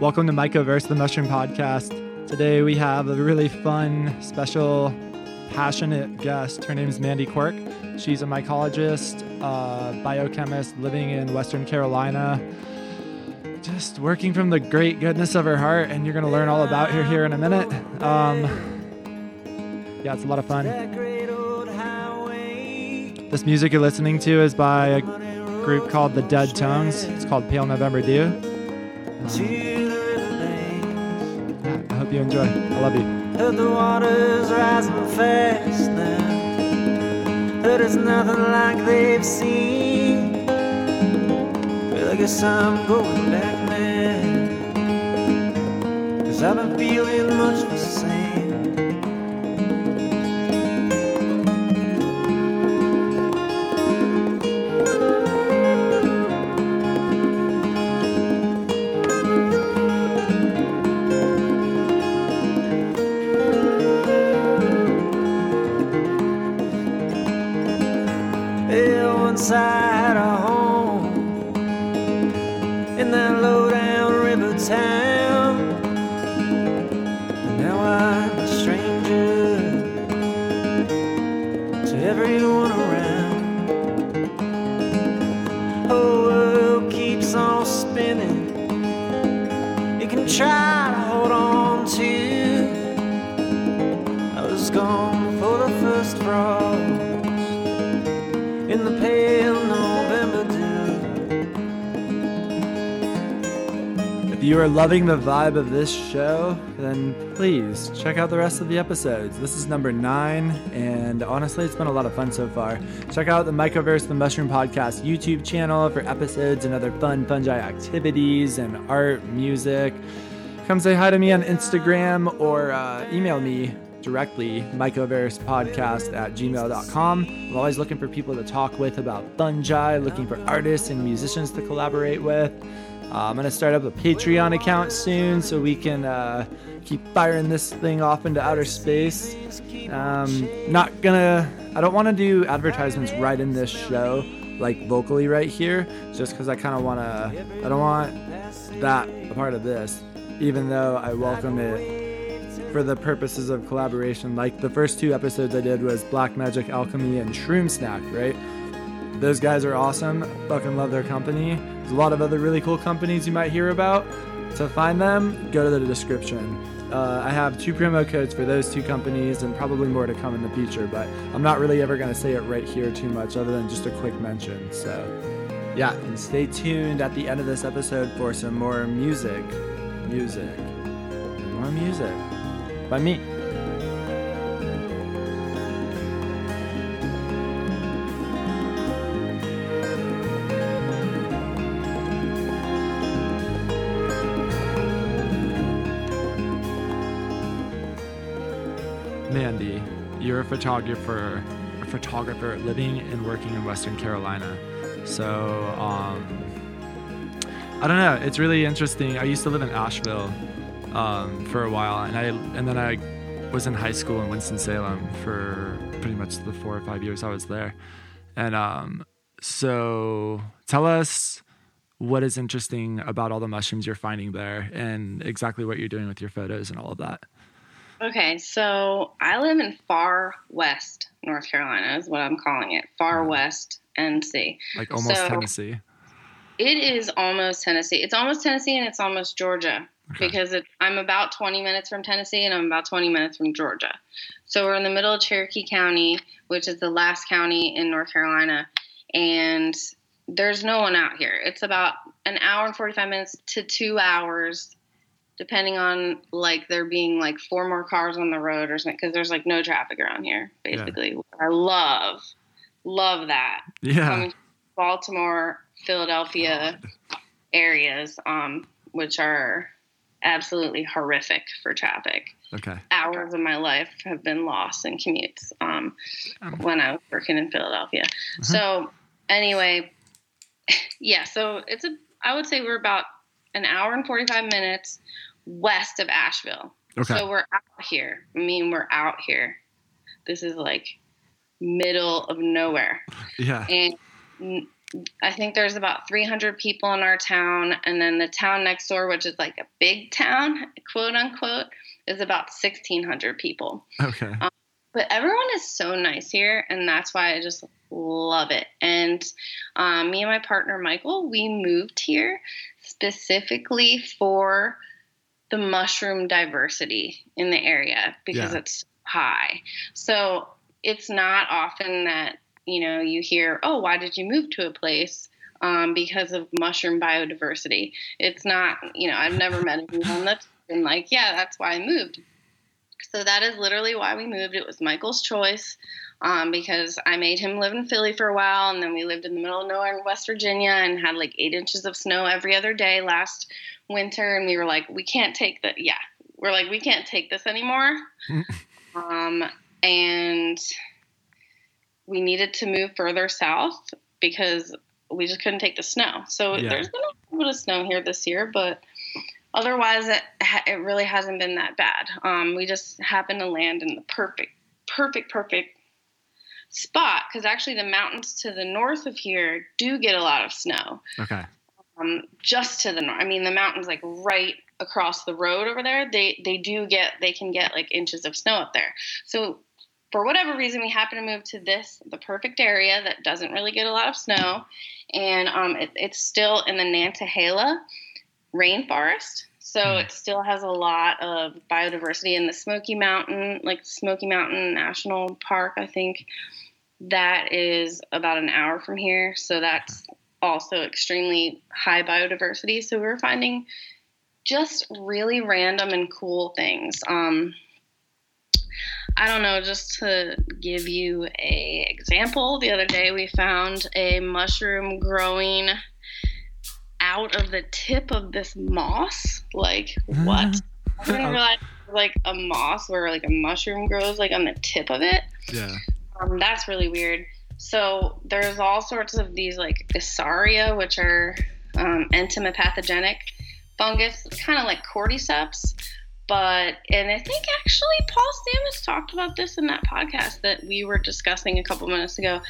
Welcome to Mycoverse, the Mushroom Podcast. Today we have a really fun, special, passionate guest. Her name is Mandie Quark. She's a mycologist, biochemist living in Western Carolina, just working from the great goodness of her heart, and you're going to learn all about her here in a minute. Um, yeah, it's a lot of fun. This music you're listening to is by a group called The Dead Tones. It's called Pale November Dew. Um, you enjoy. I love you. Heard the waters rising fast now. Heard it's nothing like they've seen. Well, I guess I'm going back now. Cause I've been feeling much the same. You are loving the vibe of this show, then please check out the rest of the episodes. This is number nine, and honestly, it's been a lot of fun so far. Check out the Mycoverse, the Mushroom Podcast YouTube channel for episodes and other fun fungi activities and art, music. Come say hi to me on Instagram or uh, email me directly, mycoversepodcast at gmail.com. I'm always looking for people to talk with about fungi, looking for artists and musicians to collaborate with. Uh, I'm going to start up a Patreon account soon so we can uh, keep firing this thing off into outer space. Um, not gonna, I don't want to do advertisements right in this show, like vocally right here, just because I kind of want to, I don't want that a part of this, even though I welcome it for the purposes of collaboration. Like the first two episodes I did was Black Magic Alchemy and Shroom Snack, right? Those guys are awesome. Fucking love their company. There's a lot of other really cool companies you might hear about. To find them, go to the description. Uh, I have two promo codes for those two companies and probably more to come in the future, but I'm not really ever going to say it right here too much other than just a quick mention. So, yeah, and stay tuned at the end of this episode for some more music. Music. More music by me. You're a photographer, a photographer living and working in Western Carolina. So, um, I don't know. It's really interesting. I used to live in Asheville um, for a while, and I and then I was in high school in Winston Salem for pretty much the four or five years I was there. And um, so, tell us what is interesting about all the mushrooms you're finding there, and exactly what you're doing with your photos and all of that. Okay, so I live in far west North Carolina, is what I'm calling it. Far mm-hmm. west NC. Like almost So- Tennessee. It is almost Tennessee. It's almost Tennessee and it's almost Georgia Okay. because it, I'm about 20 minutes from Tennessee and I'm about 20 minutes from Georgia. So we're in the middle of Cherokee County, which is the last county in North Carolina, and there's no one out here. It's about an hour and 45 minutes to two hours, depending on like there being like four more cars on the road or something, because there's like no traffic around here, Yeah. basically. I love, love that Yeah. coming Baltimore, Philadelphia areas, um, which are absolutely horrific for traffic. Okay. Hours of my life have been lost in commutes um, Um. when I was working in Philadelphia. So anyway, yeah. So it's a. I would say we're about an hour and forty five minutes west of Asheville. Okay. So we're out here. I mean, we're out here. This is like middle of nowhere yeah. and I think there's about 300 people in our town, and then the town next door, which is like a big town, quote unquote, is about 1,600 people. Okay. Um, but everyone is so nice here, and that's why I just love it. And um, me and my partner Michael, we moved here specifically for the mushroom diversity in the area because Yeah. it's high. So it's not often that you know you hear, "Oh, why did you move to a place?" Um, because of mushroom biodiversity. It's not, you know, I've never met anyone that's been like, "Yeah, that's why I moved." So that is literally why we moved. It was Michael's choice um, because I made him live in Philly for a while, and then we lived in the middle of nowhere in West Virginia and had like eight inches of snow every other day last winter, and we were like, we can't take that. Yeah, we're like, we can't take this anymore. um, and we needed to move further south because we just couldn't take the snow. So Yeah. there's been a little bit of snow here this year, but otherwise it it really hasn't been that bad. Um, we just happened to land in the perfect, perfect, perfect spot because actually the mountains to the north of here do get a lot of snow. Okay. Um, just to the north. I mean, the mountains like right across the road over there. They they do get they can get like inches of snow up there. So for whatever reason, we happen to move to this the perfect area that doesn't really get a lot of snow, and um, it, it's still in the Nantahala rainforest. So Hmm. it still has a lot of biodiversity in the Smoky Mountain, like Smoky Mountain National Park, I think that is about an hour from here. So that's also extremely high biodiversity. So we're finding just really random and cool things. Um, I don't know, just to give you a example, the other day we found a mushroom growing out of the tip of this moss. Like what? I didn't realize like a moss where like a mushroom grows like on the tip of it. Yeah. Um, that's really weird. So there's all sorts of these like Isaria, which are um, entomopathogenic fungus, kind of like cordyceps. But and I think actually Paul Stamets talked about this in that podcast that we were discussing a couple minutes ago.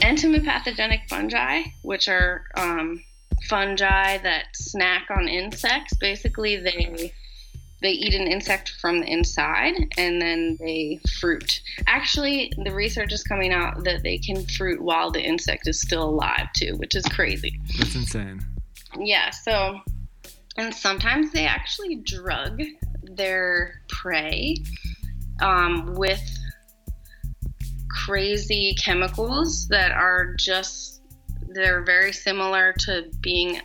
Entomopathogenic fungi, which are um, fungi that snack on insects. Basically, they they eat an insect from the inside and then they fruit. Actually, the research is coming out that they can fruit while the insect is still alive too, which is crazy. That's insane. Yeah, so and sometimes they actually drug their prey um, with crazy chemicals that are just they're very similar to being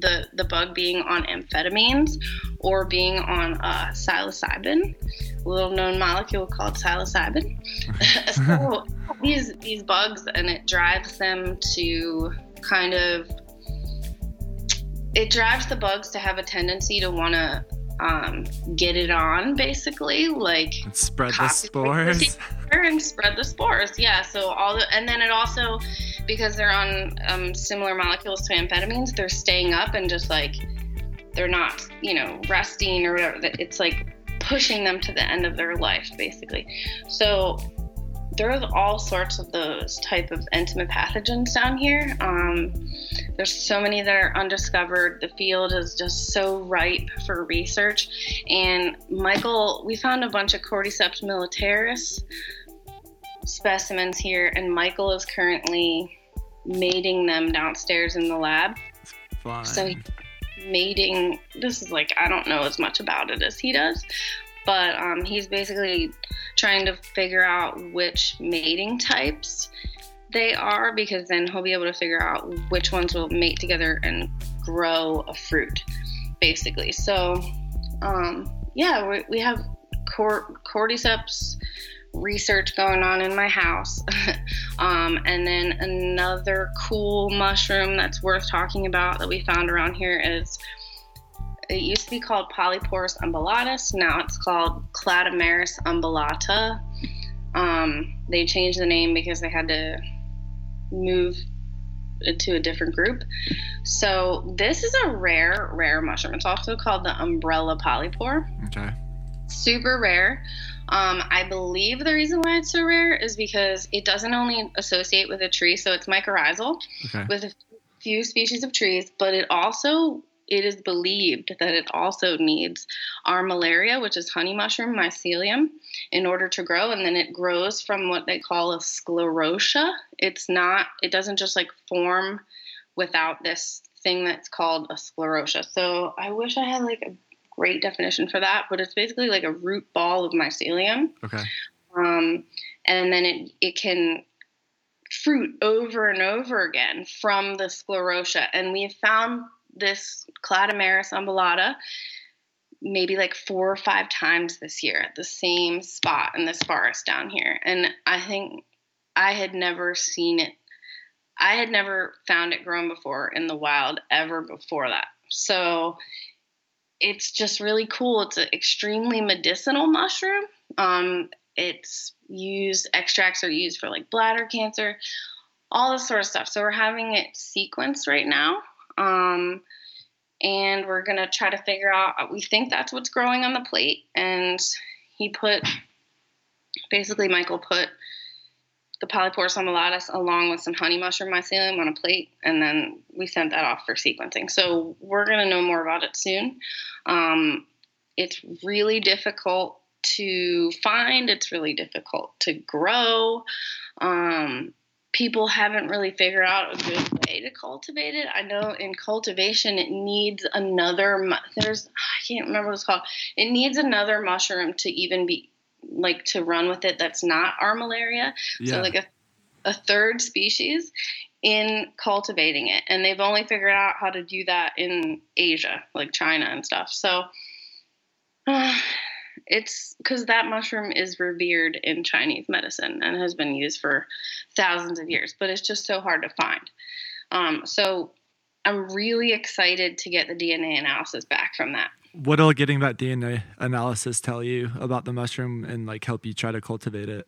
the the bug being on amphetamines or being on uh, psilocybin, a little known molecule called psilocybin. so these these bugs and it drives them to kind of it drives the bugs to have a tendency to want to um, get it on, basically, like And spread the spores. and spread the spores. Yeah. So all the and then it also because they're on um, similar molecules to amphetamines, they're staying up and just like they're not, you know, resting or whatever. That It's like pushing them to the end of their life, basically. So there's all sorts of those type of entomopathogens down here. Um, there's so many that are undiscovered. The field is just so ripe for research. And Michael, we found a bunch of Cordyceps militaris specimens here, and Michael is currently mating them downstairs in the lab. Fine. So mating, this is like, I don't know as much about it as he does, but um, he's basically trying to figure out which mating types they are because then he'll be able to figure out which ones will mate together and grow a fruit, basically. So, um, yeah, we, we have cor- cordyceps research going on in my house. um, and then another cool mushroom that's worth talking about that we found around here is it used to be called Polyporus umbellatus. Now it's called Cladomeris umbellata. Um, they changed the name because they had to move it to a different group. So this is a rare, rare mushroom. It's also called the umbrella polypore. okay. super rare. Um, I believe the reason why it's so rare is because it doesn't only associate with a tree, so it's mycorrhizal Okay. with a few species of trees, but it also it is believed that it also needs armillaria, which is honey mushroom mycelium, in order to grow, and then it grows from what they call a sclerotia. It's not. It doesn't just like form without this thing that's called a sclerotia. So I wish I had like a great definition for that, but it's basically like a root ball of mycelium Okay. um, and then it it can fruit over and over again from the sclerotia. And we have found this Cladomeris umbellata maybe like four or five times this year at the same spot in this forest down here. And I think I had never seen it. I had never found it grown before in the wild ever before that. So it's just really cool. It's an extremely medicinal mushroom. Um, it's used extracts are used for like bladder cancer all this sort of stuff so we're having it sequenced right now um, and we're going to try to figure out we think that's what's growing on the plate and he put basically michael put the polyporus umbellatus along with some honey mushroom mycelium on a plate and then we sent that off for sequencing so we're going to know more about it soon um, it's really difficult to find. It's really difficult to grow. Um, people haven't really figured out a good way to cultivate it. I know in cultivation it needs another. There's I can't remember what it's called. It needs another mushroom to even be like to run with it. That's not armillaria. Yeah. So like a a third species in cultivating it, and they've only figured out how to do that in Asia, like China and stuff. So. it's because that mushroom is revered in Chinese medicine and has been used for thousands of years, but it's just so hard to find. Um, so I'm really excited to get the DNA analysis back from that. What'll getting that DNA analysis tell you about the mushroom and like help you try to cultivate it?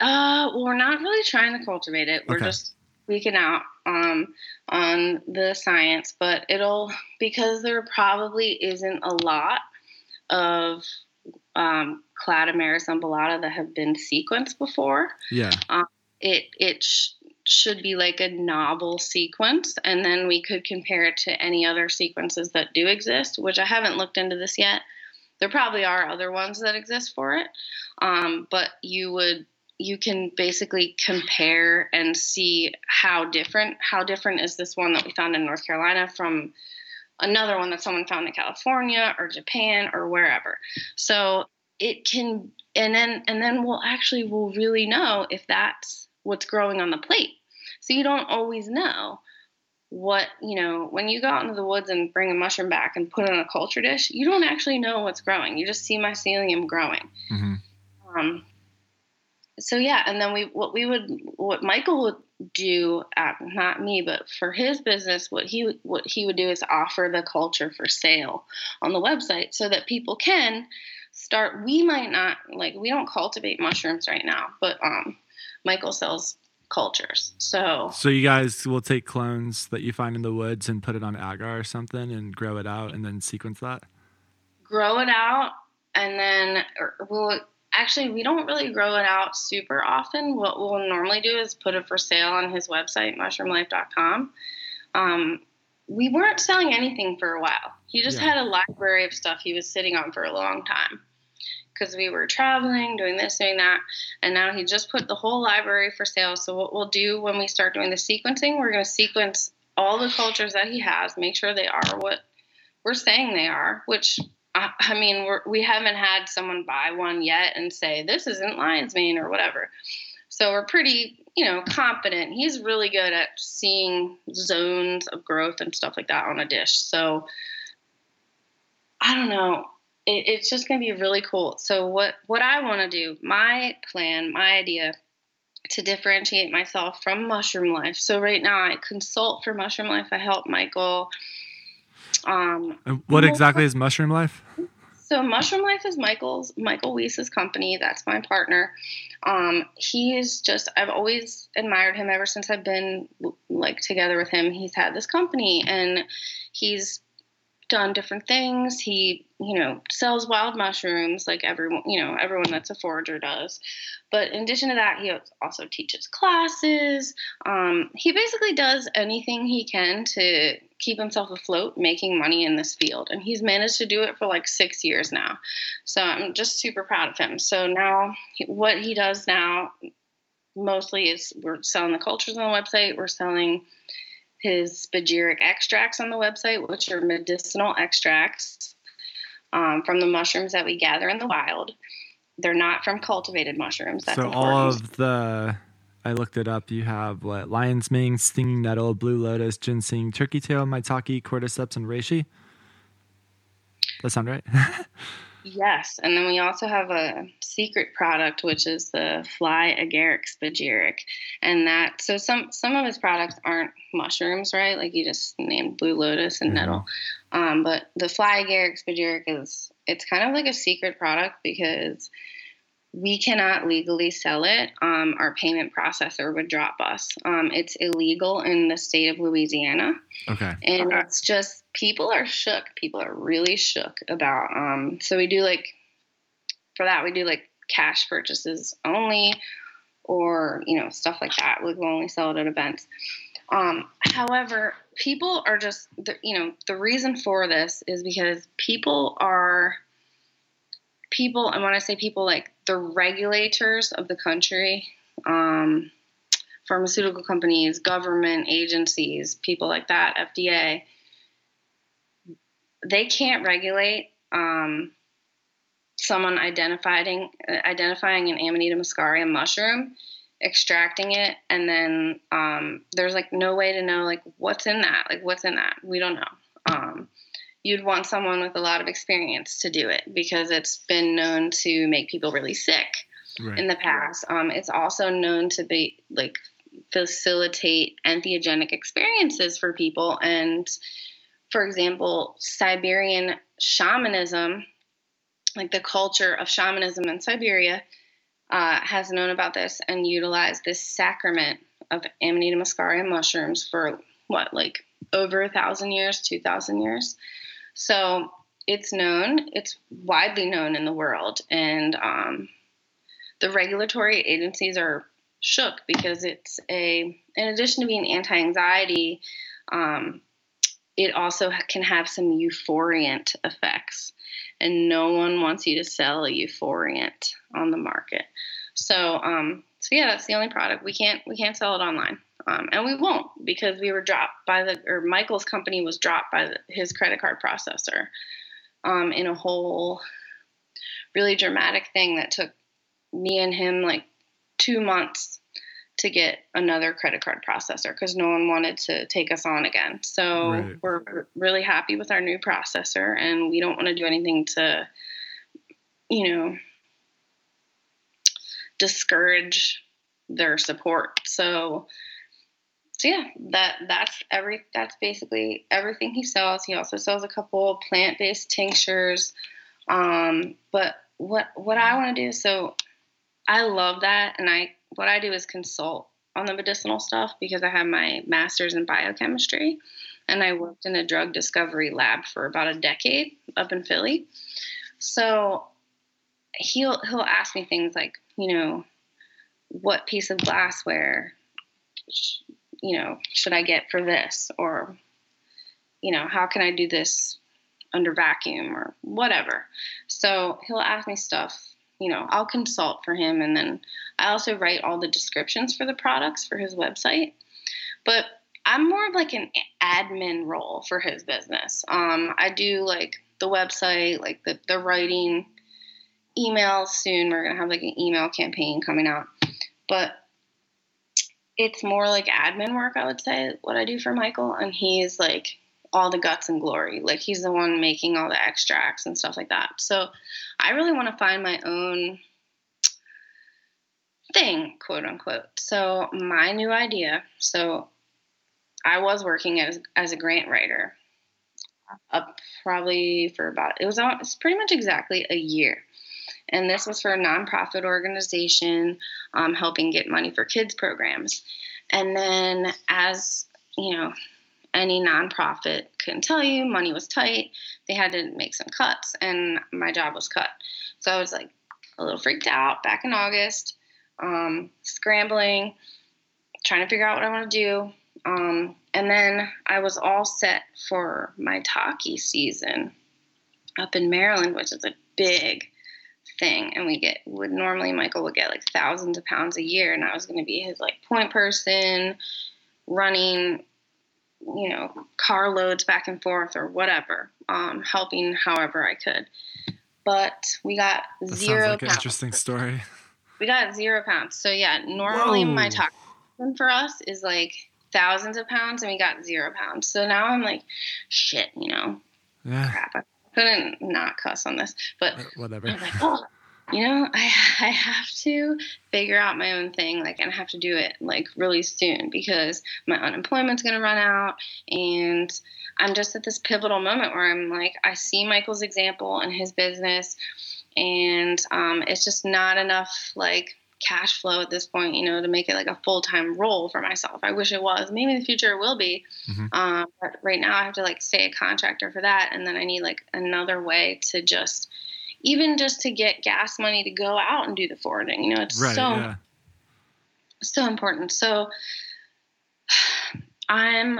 Uh, well, we're not really trying to cultivate it. We're Okay. just speaking out um, on the science, but it'll because there probably isn't a lot of um, Cladomeris umbellata that have been sequenced before. Yeah. it it sh- should be like a novel sequence and then we could compare it to any other sequences that do exist which i haven't looked into this yet there probably are other ones that exist for it um, but you would you can basically compare and see how different how different is this one that we found in north carolina from another one that someone found in california or japan or wherever. So it can and then and then we'll actually we'll really know if that's what's growing on the plate. So you don't always know what you know when you go out into the woods and bring a mushroom back and put it in a culture dish you don't actually know what's growing. You just see mycelium growing. Hmm um, so yeah, and then we what we would what Michael would do, at, not me, but for his business, what he what he would do is offer the culture for sale on the website so that people can start. We might not like we don't cultivate mushrooms right now, but um, Michael sells cultures, so So you guys will take clones that you find in the woods and put it on agar or something and grow it out and then sequence that. grow it out and then or we'll actually we don't really grow it out super often. What we'll normally do is put it for sale on his website mushroomlife.com um, we weren't selling anything for a while. He just Yeah. had a library of stuff he was sitting on for a long time. Because we were traveling doing this doing that and now he just put the whole library for sale. So what we'll do when we start doing the sequencing we're going to sequence all the cultures that he has make sure they are what we're saying they are which I, I mean, we're, we haven't had someone buy one yet and say this isn't lion's mane or whatever. So we're pretty, you know, confident. He's really good at seeing zones of growth and stuff like that on a dish. So I don't know. It, it's just going to be really cool. So what what I want to do, my plan, my idea to differentiate myself from Mushroom Life. So right now I consult for Mushroom Life. I help Michael. Um, what exactly is mushroom life? so Mushroom Life is Michael's Michael Weiss's company. That's my partner. Um, he is just I've always admired him ever since I've been like together with him. He's had this company and he's done different things. He, you know, sells wild mushrooms like everyone, you know, everyone that's a forager does. But in addition to that, he also teaches classes. Um, he basically does anything he can to keep himself afloat, making money in this field. And he's managed to do it for like six years now. So I'm just super proud of him. So now, what he does now mostly is we're selling the cultures on the website, we're selling his spagyric extracts on the website, which are medicinal extracts um, from the mushrooms that we gather in the wild. They're not from cultivated mushrooms. That's so important. all of the, I looked it up. You have what lion's mane, stinging nettle, blue lotus, ginseng, turkey tail, maitake, cordyceps, and reishi. That sound right? Yes, and then we also have a secret product, which is the fly agaric spagyric, and that so some some of his products aren't mushrooms, right? Like you just named blue lotus and nettle, mm-hmm. Um, but the fly agaric spagyric is it's kind of like a secret product because we cannot legally sell it. Um, our payment processor would drop us. Um, it's illegal in the state of Louisiana. Okay. And it's just people are shook. People are really shook about. Um, so we do like for that we do like cash purchases only, or you know stuff like that. We will only sell it at events. Um, however, people are just you know the reason for this is because people are people, and when I say people, like the regulators of the country, um, pharmaceutical companies, government agencies, people like that, FDA, they can't regulate um, someone identifying identifying an Amanita muscaria mushroom, extracting it, and then um, there's like no way to know like what's in that, like what's in that. We don't know. Um, you'd want someone with a lot of experience to do it because it's been known to make people really sick right. in the past. Um, it's also known to be like facilitate entheogenic experiences for people. And for example, Siberian shamanism, like the culture of shamanism in Siberia, uh, has known about this and utilized this sacrament of Amanita muscaria mushrooms for what, like over a thousand years, two thousand years. So it's known, it's widely known in the world, and um, the regulatory agencies are shook because it's a, in addition to being anti-anxiety, um, it also can have some euphoriant effects, and no one wants you to sell a euphoriant on the market. So, um, so yeah, that's the only product we can't we can't sell it online. Um, and we won't because we were dropped by the, or Michael's company was dropped by the, his credit card processor um, in a whole really dramatic thing that took me and him like two months to get another credit card processor because no one wanted to take us on again. So right. we're really happy with our new processor and we don't want to do anything to, you know, discourage their support. So so yeah, that that's every that's basically everything he sells. He also sells a couple plant based tinctures. Um, but what what I want to do so I love that, and I what I do is consult on the medicinal stuff because I have my master's in biochemistry, and I worked in a drug discovery lab for about a decade up in Philly. So he'll he'll ask me things like you know what piece of glassware you know, should I get for this? Or, you know, how can I do this under vacuum or whatever? So he'll ask me stuff, you know, I'll consult for him. And then I also write all the descriptions for the products for his website. But I'm more of like an admin role for his business. Um, I do like the website, like the, the writing, emails soon. We're going to have like an email campaign coming out. But it's more like admin work, I would say, what I do for Michael. And he's like all the guts and glory. Like he's the one making all the extracts and stuff like that. So I really want to find my own thing, quote unquote. So my new idea. So I was working as as a grant writer, up probably for about it was it's pretty much exactly a year and this was for a nonprofit organization um, helping get money for kids programs. And then, as you know, any nonprofit couldn't tell you. Money was tight. They had to make some cuts, and my job was cut. So I was like a little freaked out back in August, um, scrambling, trying to figure out what I want to do. Um, and then I was all set for maitake season up in Maryland, which is a big thing. And we get would normally Michael would get like thousands of pounds a year, and I was going to be his like point person, running, you know, car loads back and forth or whatever, um, helping however I could. But we got That zero sounds like an pounds. interesting story. We got zero pounds. So yeah, normally Whoa. maitake for us is like thousands of pounds, and we got zero pounds. So now I'm like, shit, you know, Yeah, crap. I couldn't not cuss on this, but uh, whatever. Like, oh, you know, I I have to figure out my own thing, like, and I have to do it like really soon because my unemployment's gonna run out, and I'm just at this pivotal moment where I'm like, I see Michael's example and his business, and um, it's just not enough like cash flow at this point, you know, to make it like a full time role for myself. I wish it was. Maybe in the future it will be. Mhm. Um, but right now I have to like stay a contractor for that, and then I need like another way to just, even just to get gas money to go out and do the foraging. You know, it's Right. so yeah. so important. So I'm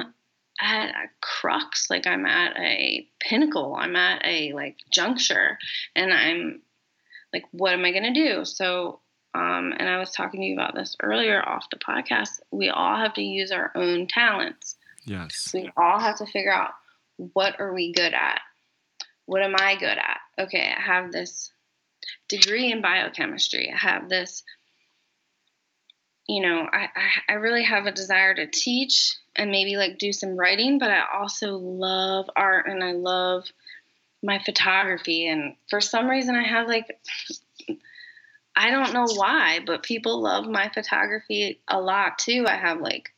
at a crux, like I'm at a pinnacle. I'm at a like juncture, and I'm like, what am I gonna do? So, um, and I was talking to you about this earlier off the podcast. We all have to use our own talents. Yes. We all have to figure out what are we good at. What am I good at? Okay, I have this degree in biochemistry. I have this you know, I, I, I really have a desire to teach and maybe like do some writing, but I also love art and I love my photography. And for some reason, I have like, I don't know why, but people love my photography a lot too. I have like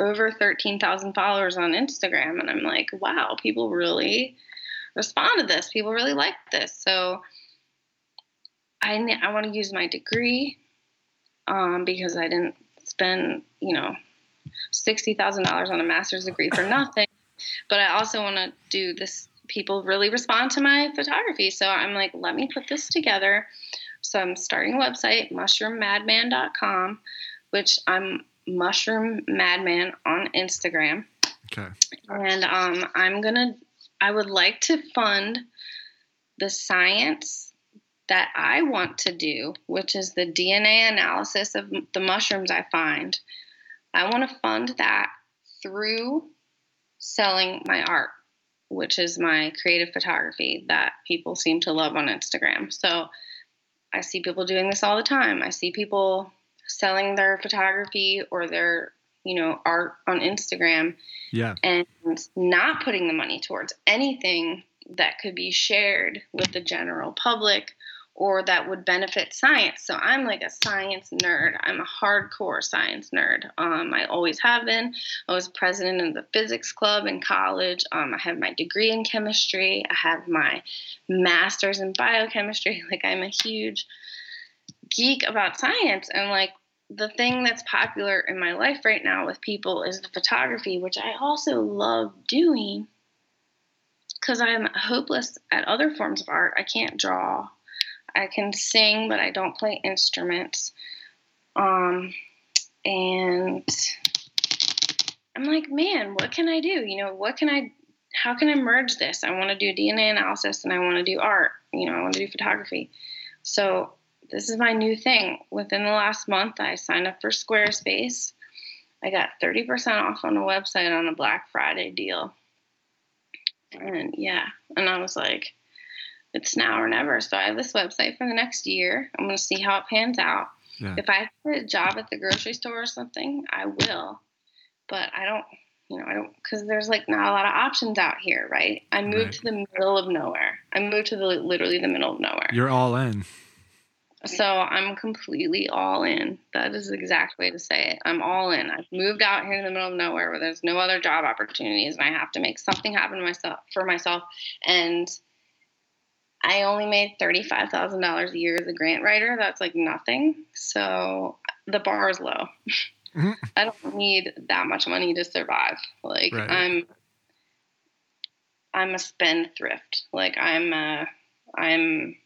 over 13,000 followers on Instagram, and I'm like, wow, people really respond to this. People really like this. So I, I want to use my degree um, because I didn't spend, you know, sixty thousand dollars on a master's degree for nothing. But I also want to do this. People really respond to my photography, so I'm like, let me put this together. So I'm starting a website, mushroommadman.com, which I'm Mushroom Madman on Instagram, Okay. and um, I'm gonna. I would like to fund the science that I want to do, which is the DNA analysis of the mushrooms I find. I want to fund that through selling my art, which is my creative photography that people seem to love on Instagram. So I see people doing this all the time. I see people selling their photography or their, you know, art on Instagram Yeah. and not putting the money towards anything that could be shared with the general public or that would benefit science. So I'm like a science nerd. I'm a hardcore science nerd. Um, I always have been. I was president of the physics club in college. Um, I have my degree in chemistry. I have my master's in biochemistry. Like I'm a huge geek about science and like the thing that's popular in my life right now with people is the photography, which I also love doing because I'm hopeless at other forms of art. I can't draw. I can sing, but I don't play instruments. Um, and I'm like, man, what can I do? You know, what can I, how can I merge this? I want to do DNA analysis and I want to do art. You know, I want to do photography. So this is my new thing. Within the last month, I signed up for Squarespace. I got 30% off on a website on a Black Friday deal. And yeah, and I was like, it's now or never. So I have this website for the next year. I'm going to see how it pans out. Yeah. If I get a job at the grocery store or something, I will. But I don't, you know, I don't, because there's like not a lot of options out here, right? I moved Right. to the middle of nowhere. I moved to the literally the middle of nowhere. You're all in. So I'm completely all in. That is the exact way to say it. I'm all in. I've moved out here in the middle of nowhere where there's no other job opportunities, and I have to make something happen to myself for myself. And I only made thirty-five thousand dollars a year as a grant writer. That's like nothing. So the bar is low. Mhm. I don't need that much money to survive. Like Right. I'm I'm a spendthrift. Like I'm a I'm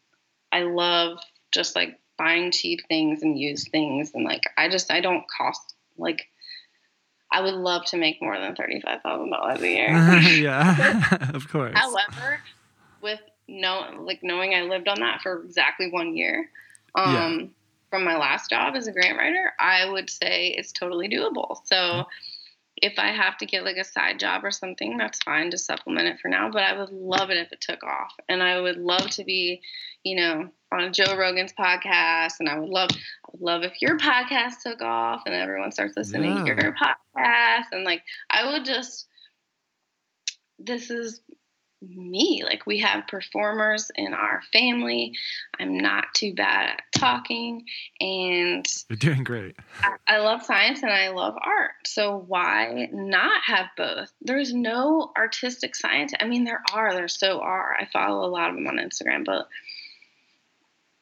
I love just like buying cheap things and used things and like I just I don't cost like I would love to make more than thirty five thousand dollars a year. yeah, of course. However, with no like knowing I lived on that for exactly one year, um, Yeah. from my last job as a grant writer, I would say it's totally doable. So if I have to get like a side job or something, that's fine to supplement it for now. But I would love it if it took off, and I would love to be, you know, on Joe Rogan's podcast, and I would love, I would love if your podcast took off and everyone starts listening to your podcast, and like I would just, this is me. Like we have performers in our family. I'm not too bad at talking, and You're doing great. I, I love science and I love art. So why not have both? There's no artistic science. I mean, there are. There so are. I follow a lot of them on Instagram, but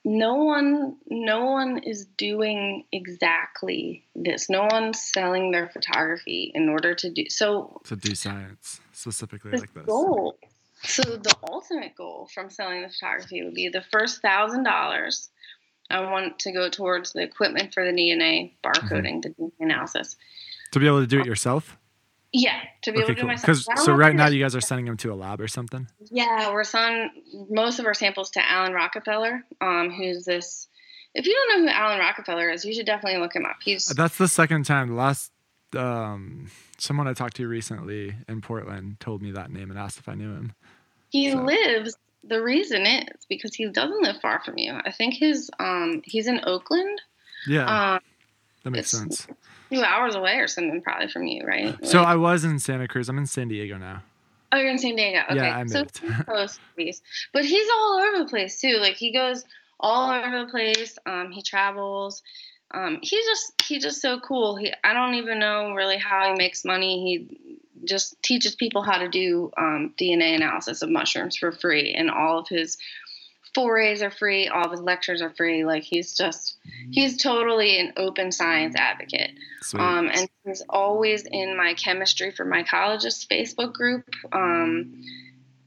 no one, no one is doing exactly this. No one's selling their photography in order to do so. To do science specifically like this. goal. So the ultimate goal from selling the photography would be the first thousand dollars. I want to go towards the equipment for the DNA barcoding, the DNA analysis. To be able to do it yourself. Yeah, to be Okay, able to do cool. myself. Because don't so right now you guys are sending them to a lab or something. Yeah, we're sending most of our samples to Alan Rockefeller, um, who's this. If you don't know who Alan Rockefeller is, you should definitely look him up. He's That's the second time. The last um, someone I talked to recently in Portland told me that name and asked if I knew him. He so- lives. The reason is because he doesn't live far from you. I think his um he's in Oakland, Yeah, um, that makes sense. two hours away or something, probably from you, right? So Like- I was in Santa Cruz. I'm in San Diego now. Oh, you're in San Diego. Okay. Yeah, I so moved. he's close. But he's all over the place too. Like he goes all over the place. Um, he travels. Um, he's just he's just so cool. He I don't even know really how he makes money. He just teaches people how to do um, DNA analysis of mushrooms for free, and all of his forays are free. All of his lectures are free. Like he's just he's totally an open science advocate. Sweet. Um, and he's always in my chemistry for mycologist Facebook group. Um,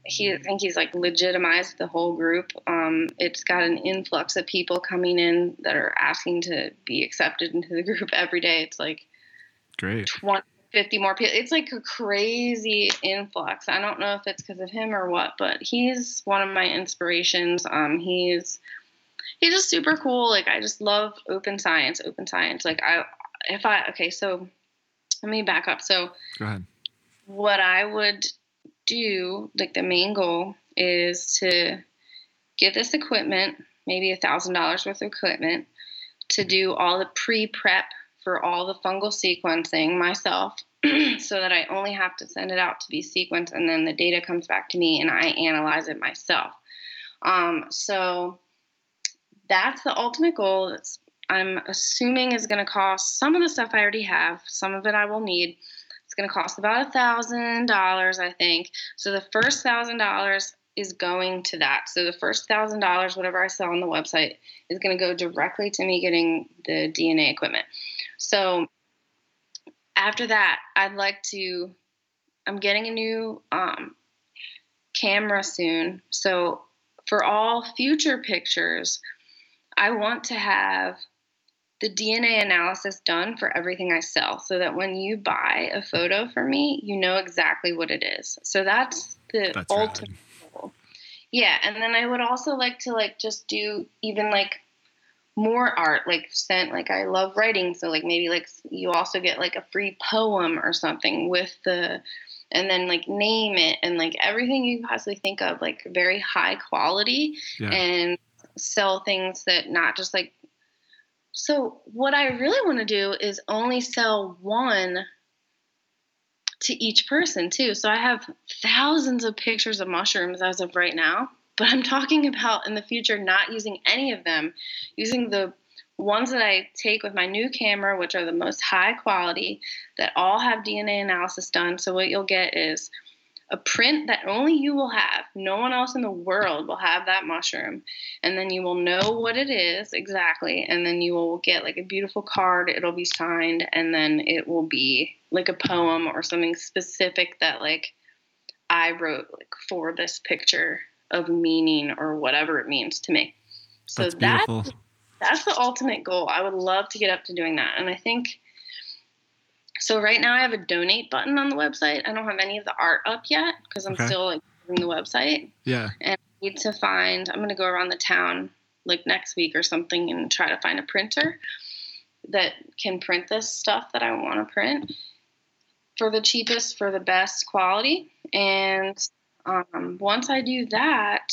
he, I think he's like legitimized the whole group. Um, it's got an influx of people coming in that are asking to be accepted into the group every day. It's like Great. 20, 50 more people. It's like a crazy influx. I don't know if it's because of him or what, but he's one of my inspirations. Um, he's he's just super cool. Like I just love open science. Open science. Like I, if I okay, so let me back up. So Go ahead. what I would do, like the main goal, is to get this equipment, maybe a thousand dollars worth of equipment, to do all the pre-prep for all the fungal sequencing myself, so that I only have to send it out to be sequenced, and then the data comes back to me, and I analyze it myself. Um, so that's the ultimate goal. That's I'm assuming is going to cost some of the stuff I already have. Some of it I will need. Going to cost about a thousand dollars, I think. So the first thousand dollars is going to that. So the first thousand dollars, whatever I sell on the website, is going to go directly to me getting the DNA equipment. So after that, I'd like to. I'm getting a new um, camera soon. So for all future pictures, I want to have the DNA analysis done for everything I sell so that when you buy a photo from me, you know exactly what it is. So that's the That's ultimate rad. goal. Yeah, and then I would also like to like just do even like more art like sent like I love writing so like maybe like you also get like a free poem or something with the and then like name it and like everything you possibly think of like very high quality Yeah. and sell things that not just like so what i really want to do is only sell one to each person too. So i have thousands of pictures of mushrooms as of right now but i'm talking about in the future not using any of them using the ones that i take with my new camera which are the most high quality that all have dna analysis done. So what you'll get is a print that only you will have. No one else in the world will have that mushroom. And then you will know what it is exactly. And then you will get like a beautiful card. It'll be signed. And then it will be like a poem or something specific that like I wrote like for this picture of meaning or whatever it means to me. So That's that's that's the ultimate goal. I would love to get up to doing that. And I think so right now I have a donate button on the website. I don't have any of the art up yet because I'm Okay. still like doing the website. Yeah. And I need to find I'm going to go around the town like next week or something and try to find a printer that can print this stuff that I want to print for the cheapest for the best quality. And um, once I do that,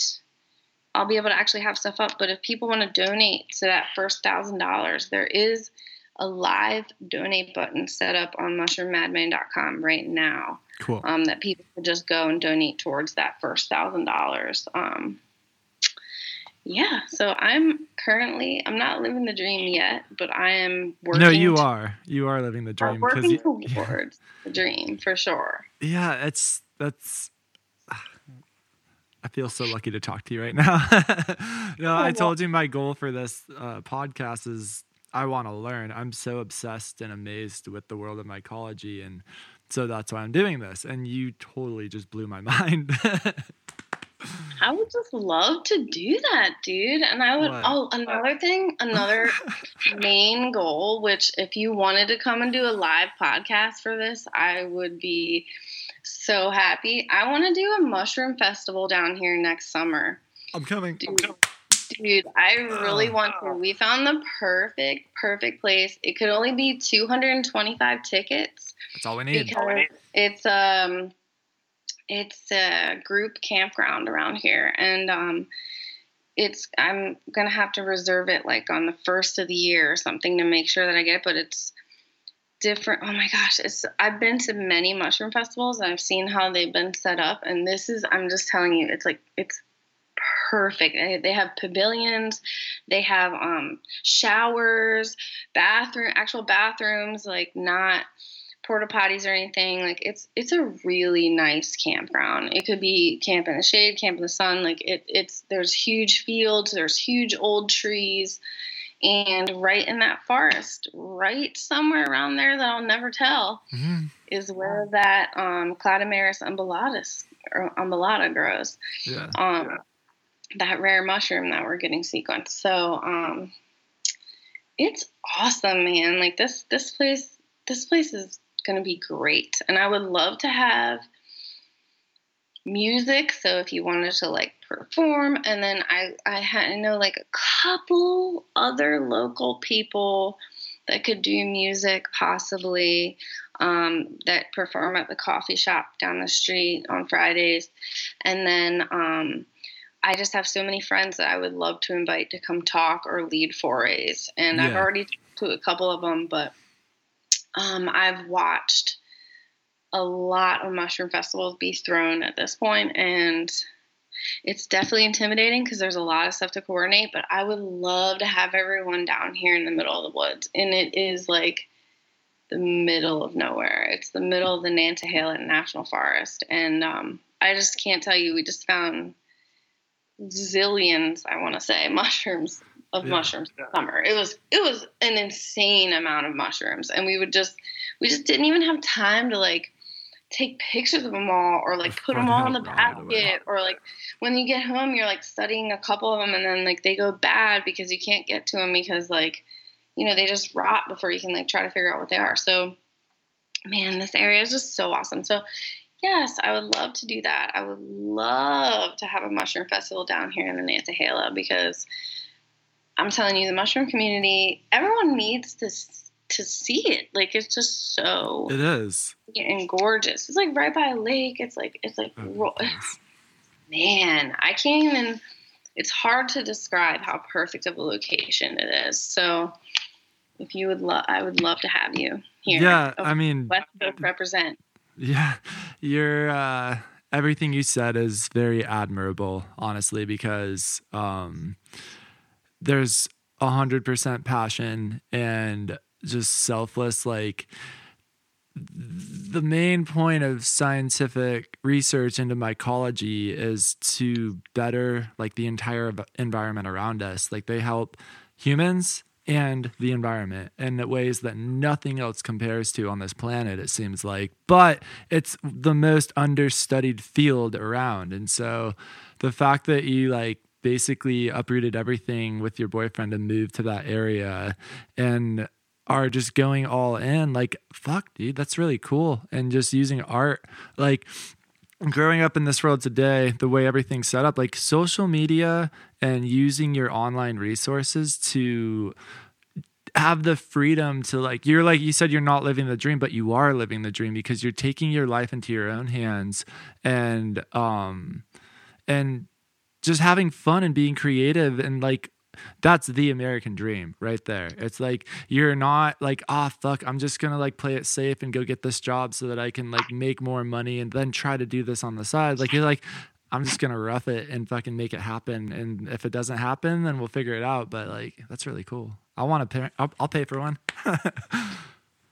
I'll be able to actually have stuff up. But if people want to donate to that first thousand dollars, there is a live donate button set up on mushroommadman.com right now Cool. um, that people could just go and donate towards that first thousand dollars. Um, yeah, so I'm currently I'm not living the dream yet, but I am working. no, you to- are. You are living the I'm dream. working you- towards the dream for sure. yeah, it's that's. I feel so lucky to talk to you right now. no, I told you my goal for this uh, podcast is I want to learn. I'm so obsessed and amazed with the world of mycology, and so that's why I'm doing this. And you totally just blew my mind. I would just love to do that, dude. And I would. What? Oh, another thing, another main goal. Which, if you wanted to come and do a live podcast for this, I would be so happy. I want to do a mushroom festival down here next summer. I'm coming. Dude, dude, I really want to. We found the perfect, perfect place. It could only be 225 tickets That's all we need. because it's um it's a group campground around here and um it's I'm gonna have to reserve it like on the first of the year or something to make sure that I get it, but it's different. Oh my gosh, it's I've been to many mushroom festivals and I've seen how they've been set up and this is I'm just telling you, it's like it's perfect. They, they have pavilions, they have um showers, bathroom actual bathrooms, like not porta potties or anything. Like it's it's a really nice campground. It could be camp in the shade, camp in the sun. Like it it's there's huge fields, there's huge old trees, and right in that forest, right somewhere around there that I'll never tell, Mhm. is where that um, Cladomeris umbellatus or umbellata grows. Yeah. Um, that rare mushroom that we're getting sequenced. So um, it's awesome, man. Like this this place this place is to be great, and I would love to have music. So if you wanted to like perform, and then I I, ha- I know like a couple other local people that could do music possibly um, that perform at the coffee shop down the street on Fridays, and then. Um, I just have so many friends that I would love to invite to come talk or lead forays, and I've already to a couple of them, but um, I've watched a lot of mushroom festivals be thrown at this point, and it's definitely intimidating because there's a lot of stuff to coordinate. But I would love to have everyone down here in the middle of the woods, and it is like the middle of nowhere. It's the middle of the Nantahala National Forest, and um, I just can't tell you. We just found zillions, I want to say, mushrooms of Yeah. mushrooms this summer. It was it was an insane amount of mushrooms, and we would just we just didn't even have time to like take pictures of them all or like put them all in the basket or like when you get home you're like studying a couple of them and then like they go bad because you can't get to them because like you know they just rot before you can like try to figure out what they are so man this area is just so awesome so yes i would love to do that i would love to have a mushroom festival down here in the nantahala because i'm telling you the mushroom community everyone needs to to see it like it's just so It is. and gorgeous it's like right by a lake it's like it's like Oh, man, I can't even. It's hard to describe how perfect of a location it is. So, if you would love, I would love to have you here. Yeah, Oh, I mean, West Coast represent. Yeah, your uh, everything you said is very admirable, honestly, because um, there's a hundred percent passion and just selfless. Like the main point of scientific research into mycology is to better like the entire environment around us. Like they help humans and the environment in ways that nothing else compares to on this planet it seems like. But it's the most understudied field around. And so the fact that you like basically uprooted everything with your boyfriend and moved to that area and are just going all in like fuck dude that's really cool. And just using art like growing up in this world today the way everything's set up like social media and using your online resources to have the freedom to like you're like you said you're not living the dream but you are living the dream because you're taking your life into your own hands and um and just having fun and being creative and like that's the American dream right there. It's like you're not like, ah, oh, fuck, I'm just gonna like play it safe and go get this job so that I can like make more money and then try to do this on the side. Like you're like, I'm just gonna rough it and fucking make it happen. And if it doesn't happen, then we'll figure it out. But like, that's really cool. I want to pay. I'll, I'll pay for one.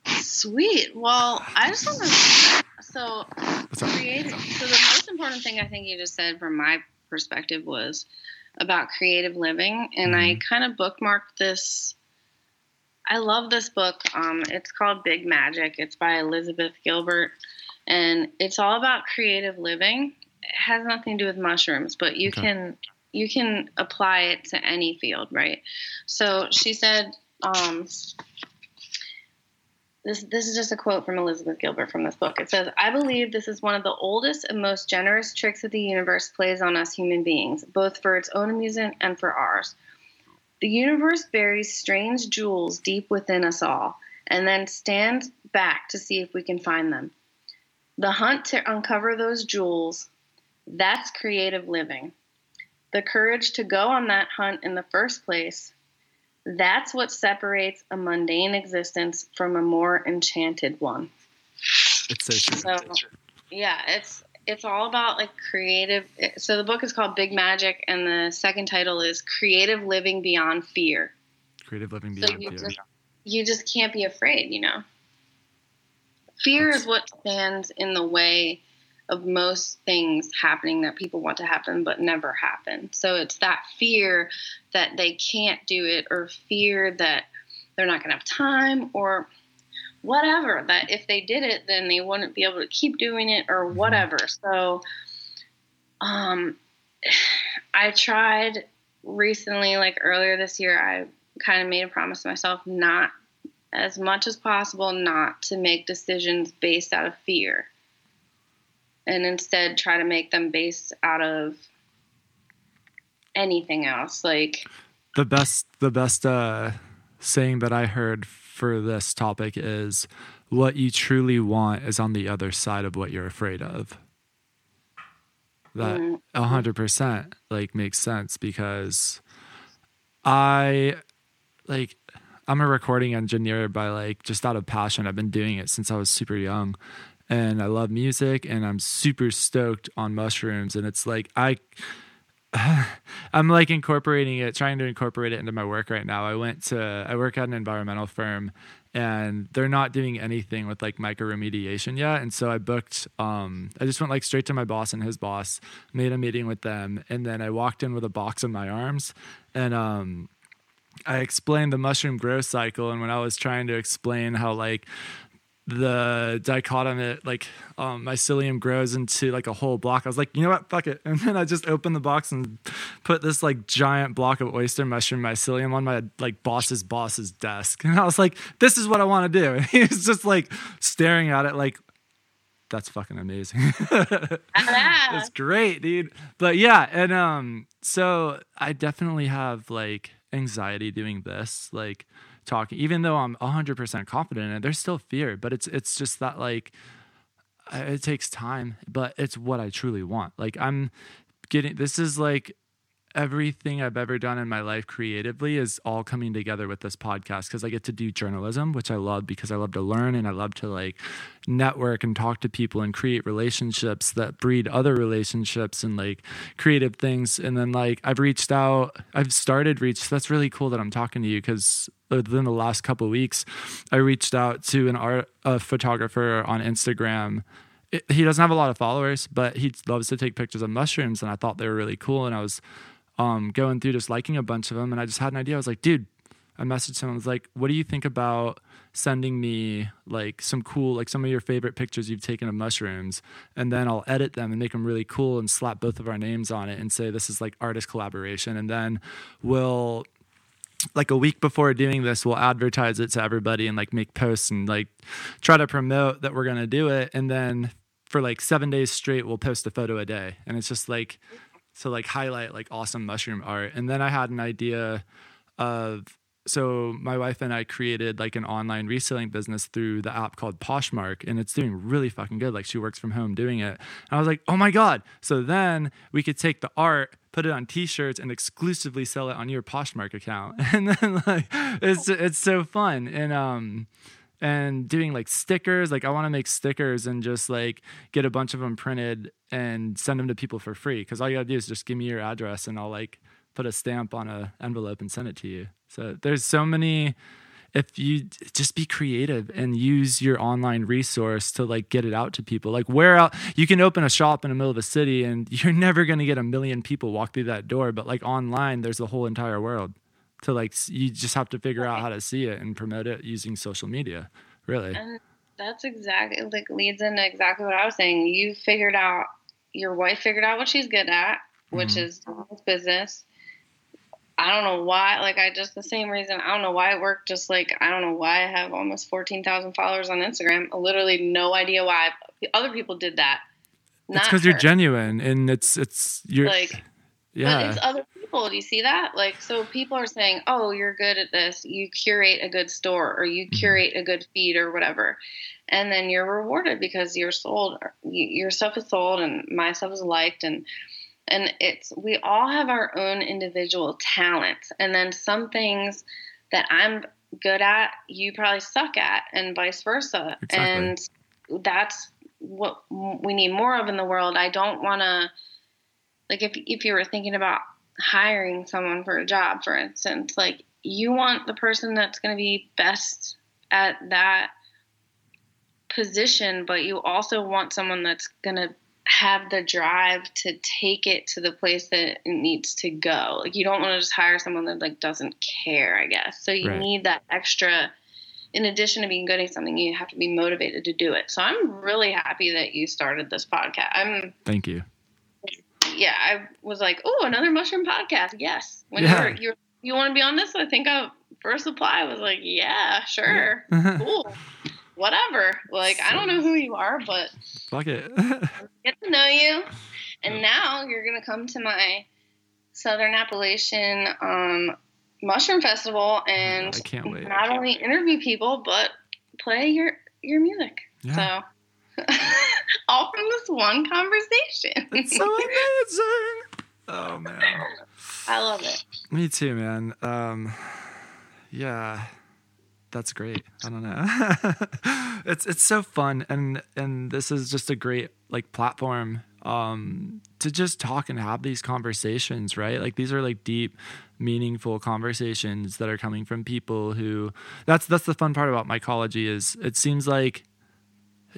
Sweet. Well, I just want to. So, creative. So the most important thing I think you just said from my perspective was about creative living, and mm-hmm. I kind of bookmarked this. I love this book. Um, it's called Big Magic. It's by Elizabeth Gilbert, and it's all about creative living. It has nothing to do with mushrooms, but you okay. can you can apply it to any field, right? So she said. Um, this, this is just a quote from Elizabeth Gilbert from this book. It says, I believe this is one of the oldest and most generous tricks that the universe plays on us human beings, both for its own amusement and for ours. The universe buries strange jewels deep within us all, and then stands back to see if we can find them. The hunt to uncover those jewels, that's creative living. The courage to go on that hunt in the first place that's what separates a mundane existence from a more enchanted one. It's so true. So, yeah, it's it's all about like creative. So the book is called Big Magic, and the second title is Creative Living Beyond Fear. Creative Living Beyond so you Fear. Just, you just can't be afraid, you know. Fear That's... is what stands in the way of most things happening that people want to happen but never happen. So it's that fear that they can't do it or fear that they're not going to have time or whatever that if they did it then they wouldn't be able to keep doing it or mm-hmm. whatever. So um I tried recently like earlier this year I kind of made a promise to myself not as much as possible not to make decisions based out of fear and instead try to make them based out of anything else like the best the best uh saying that i heard for this topic is what you truly want is on the other side of what you're afraid of. That mm-hmm. a 100% like makes sense because i like i'm a recording engineer by like just out of passion. I've been doing it since i was super young and I love music and I'm super stoked on mushrooms and it's like I I'm like incorporating it, trying to incorporate it into my work right now. I went to I work at an environmental firm and they're not doing anything with like mycoremediation yet. And so I booked um I just went like straight to my boss and his boss, made a meeting with them, and then I walked in with a box in my arms and um I explained the mushroom growth cycle and when I was trying to explain how like the dichotomous like um, mycelium grows into like a whole block. I was like, you know what, fuck it. And then I just opened the box and put this like giant block of oyster mushroom mycelium on my like boss's boss's desk. And I was like, this is what I want to do. And he was just like staring at it like, that's fucking amazing. That's great, dude. But yeah, and um, so I definitely have like anxiety doing this. Like talking even though i'm 100% confident in it there's still fear but it's it's just that like it takes time but it's what i truly want. Like i'm getting this is like everything I've ever done in my life creatively is all coming together with this podcast because I get to do journalism, which I love because I love to learn and I love to like network and talk to people and create relationships that breed other relationships and like creative things. And then like I've reached out, I've started reach. That's really cool that I'm talking to you because within the last couple weeks, I reached out to an art a photographer on Instagram he doesn't have a lot of followers, but he loves to take pictures of mushrooms, and I thought they were really cool. And I was um, going through just liking a bunch of them, and I just had an idea. I was like, dude, I messaged him. I was like, what do you think about sending me like some cool, like some of your favorite pictures you've taken of mushrooms, and then I'll edit them and make them really cool and slap both of our names on it and say this is like artist collaboration, and then we'll like a week before doing this we'll advertise it to everybody and like make posts and like try to promote that we're to do it and then for like seven days straight we'll post a photo a day and it's just like to like highlight like awesome mushroom art. And then i had an idea of so my wife and i created like an online reselling business through the app called poshmark and it's doing really fucking good. Like she works from home doing it. And i was like oh my god. So then we could take the art put it on t-shirts and exclusively sell it on your poshmark account. And then like it's it's so fun. And um and doing like stickers. Like I want to make stickers and just like get a bunch of them printed and send them to people for free. Because all you gotta do is just give me your address and I'll like put a stamp on a envelope and send it to you. So there's so many. If you just be creative and use your online resource to like get it out to people, like where out you can open a shop in the middle of a city and you're never gonna get a million people walk through that door, but like online, there's the whole entire world to like you just have to figure out how to see it and promote it using social media really. And that's exactly like leads into exactly what i was saying. You figured out your wife figured out what she's good at which mm-hmm. is business. I don't know why like i just the same reason i don't know why it worked just like i don't know why i have almost 14000 followers on instagram. Literally no idea why other people did that. It's because you're genuine and it's it's you're like yeah but it's other Do you see that? Like, so people are saying, "Oh, you're good at this. You curate a good store, or you mm-hmm. curate a good feed, or whatever," and then you're rewarded because you're sold. Your stuff is sold, and my stuff is liked, and and it's we all have our own individual talents, and then some things that I'm good at, you probably suck at, and vice versa, exactly. and that's what we need more of in the world. I don't want to like if if you were thinking about hiring someone for a job, for instance, like you want the person that's going to be best at that position, but you also want someone that's going to have the drive to take it to the place that it needs to go. Like you don't want to just hire someone that like doesn't care, I guess. So you right. need that extra in addition to being good at something, you have to be motivated to do it. So I'm really happy that you started this podcast. I'm Thank you yeah, I was like, oh, another mushroom podcast. Yes. When yeah. you're, you're, want to be on this, I think I first apply I was like, yeah, sure, cool, whatever. Like, so, I don't know who you are, but fuck it. get to know you, and now you're gonna come to my Southern Appalachian um, Mushroom Festival, and I can't wait. Not only interview people, but play your your music. Yeah. So all from this one conversation. It's so amazing. Oh man. I love it. Me too, man. Um, yeah, that's great. I don't know. it's it's so fun, and and this is just a great like platform um, to just talk and have these conversations, right? Like these are like deep, meaningful conversations that are coming from people who. That's that's the fun part about mycology is it seems like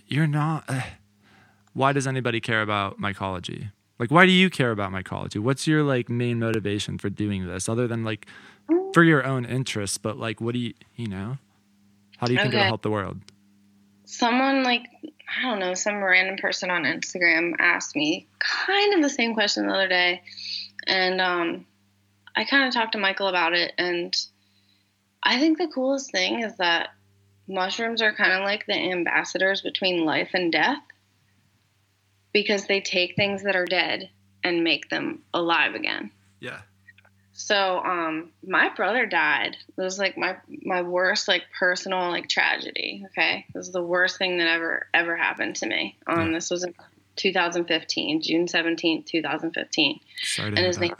you're not. Uh, why does anybody care about mycology? Like, why do you care about mycology? What's your like main motivation for doing this, other than like for your own interests? But like, what do you, you know, how do you think it'll help the world? Someone like I don't know, some random person on Instagram asked me kind of the same question the other day, and um, I kind of talked to Michael about it, and I think the coolest thing is that mushrooms are kind of like the ambassadors between life and death because they take things that are dead and make them alive again. Yeah. So um my brother died. It was like my my worst like personal like tragedy, okay? This was the worst thing that ever ever happened to me. Um yeah. this was in 2015, June 17th, 2015. Sorry and his name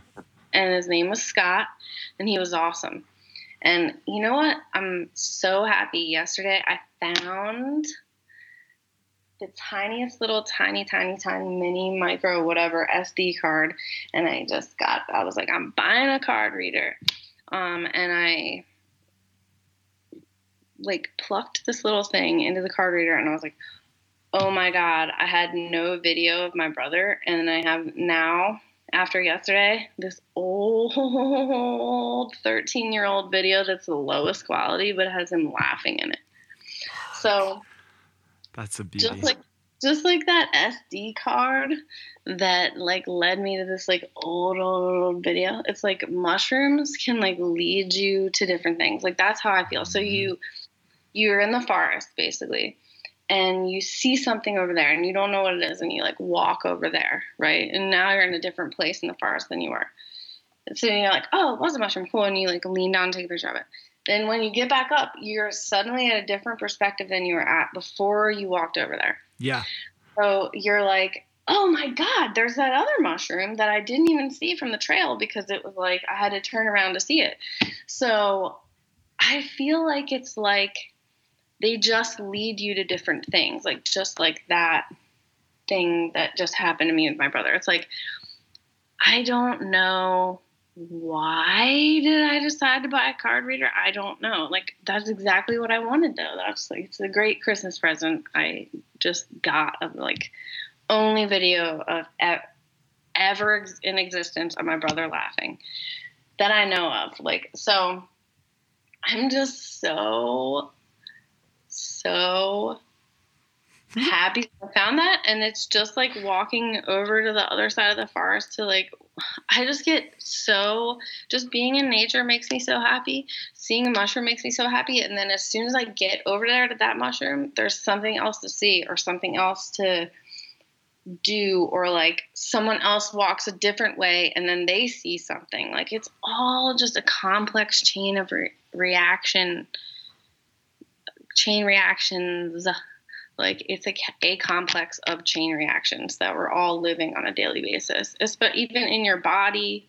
and his name was Scott, and he was awesome. And you know what? I'm so happy. Yesterday, I found the tiniest little tiny tiny tiny mini micro whatever sd card and i just got i was like i'm buying a card reader um, and i like plucked this little thing into the card reader and i was like oh my god i had no video of my brother and i have now after yesterday this old 13 year old video that's the lowest quality but has him laughing in it so that's a beauty. just like just like that SD card that like led me to this like old old, old video. It's like mushrooms can like lead you to different things. Like that's how I feel. So mm-hmm. you you're in the forest basically and you see something over there and you don't know what it is and you like walk over there, right? And now you're in a different place in the forest than you were. So you're like, oh, it was a mushroom, cool, and you like lean down and take a picture of it. Then when you get back up, you're suddenly at a different perspective than you were at before you walked over there. Yeah. So you're like, oh my God, there's that other mushroom that I didn't even see from the trail because it was like I had to turn around to see it. So I feel like it's like they just lead you to different things, like just like that thing that just happened to me with my brother. It's like, I don't know why did I decide to buy a card reader? I don't know. Like that's exactly what I wanted though. That's like it's a great Christmas present I just got of like only video of ever in existence of my brother laughing that I know of. Like so I'm just so so happy I found that. And it's just like walking over to the other side of the forest to like I just get so just being in nature makes me so happy. Seeing a mushroom makes me so happy. And then as soon as I get over there to that mushroom there's something else to see or something else to do or like someone else walks a different way and then they see something. Like it's all just a complex chain of re- reaction chain reactions like it's a, a complex of chain reactions that we're all living on a daily basis. But even in your body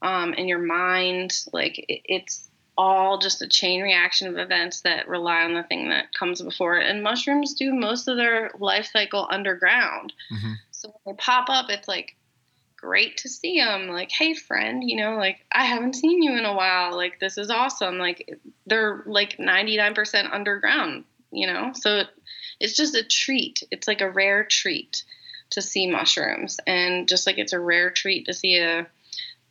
um, in your mind like it, it's all just a chain reaction of events that rely on the thing that comes before it. And mushrooms do most of their life cycle underground. Mm-hmm. so when they pop up it's like great to see them like hey friend you know like i haven't seen you in a while like this is awesome like they're like 99% underground you know so it's just a treat. It's like a rare treat to see mushrooms. And just like it's a rare treat to see a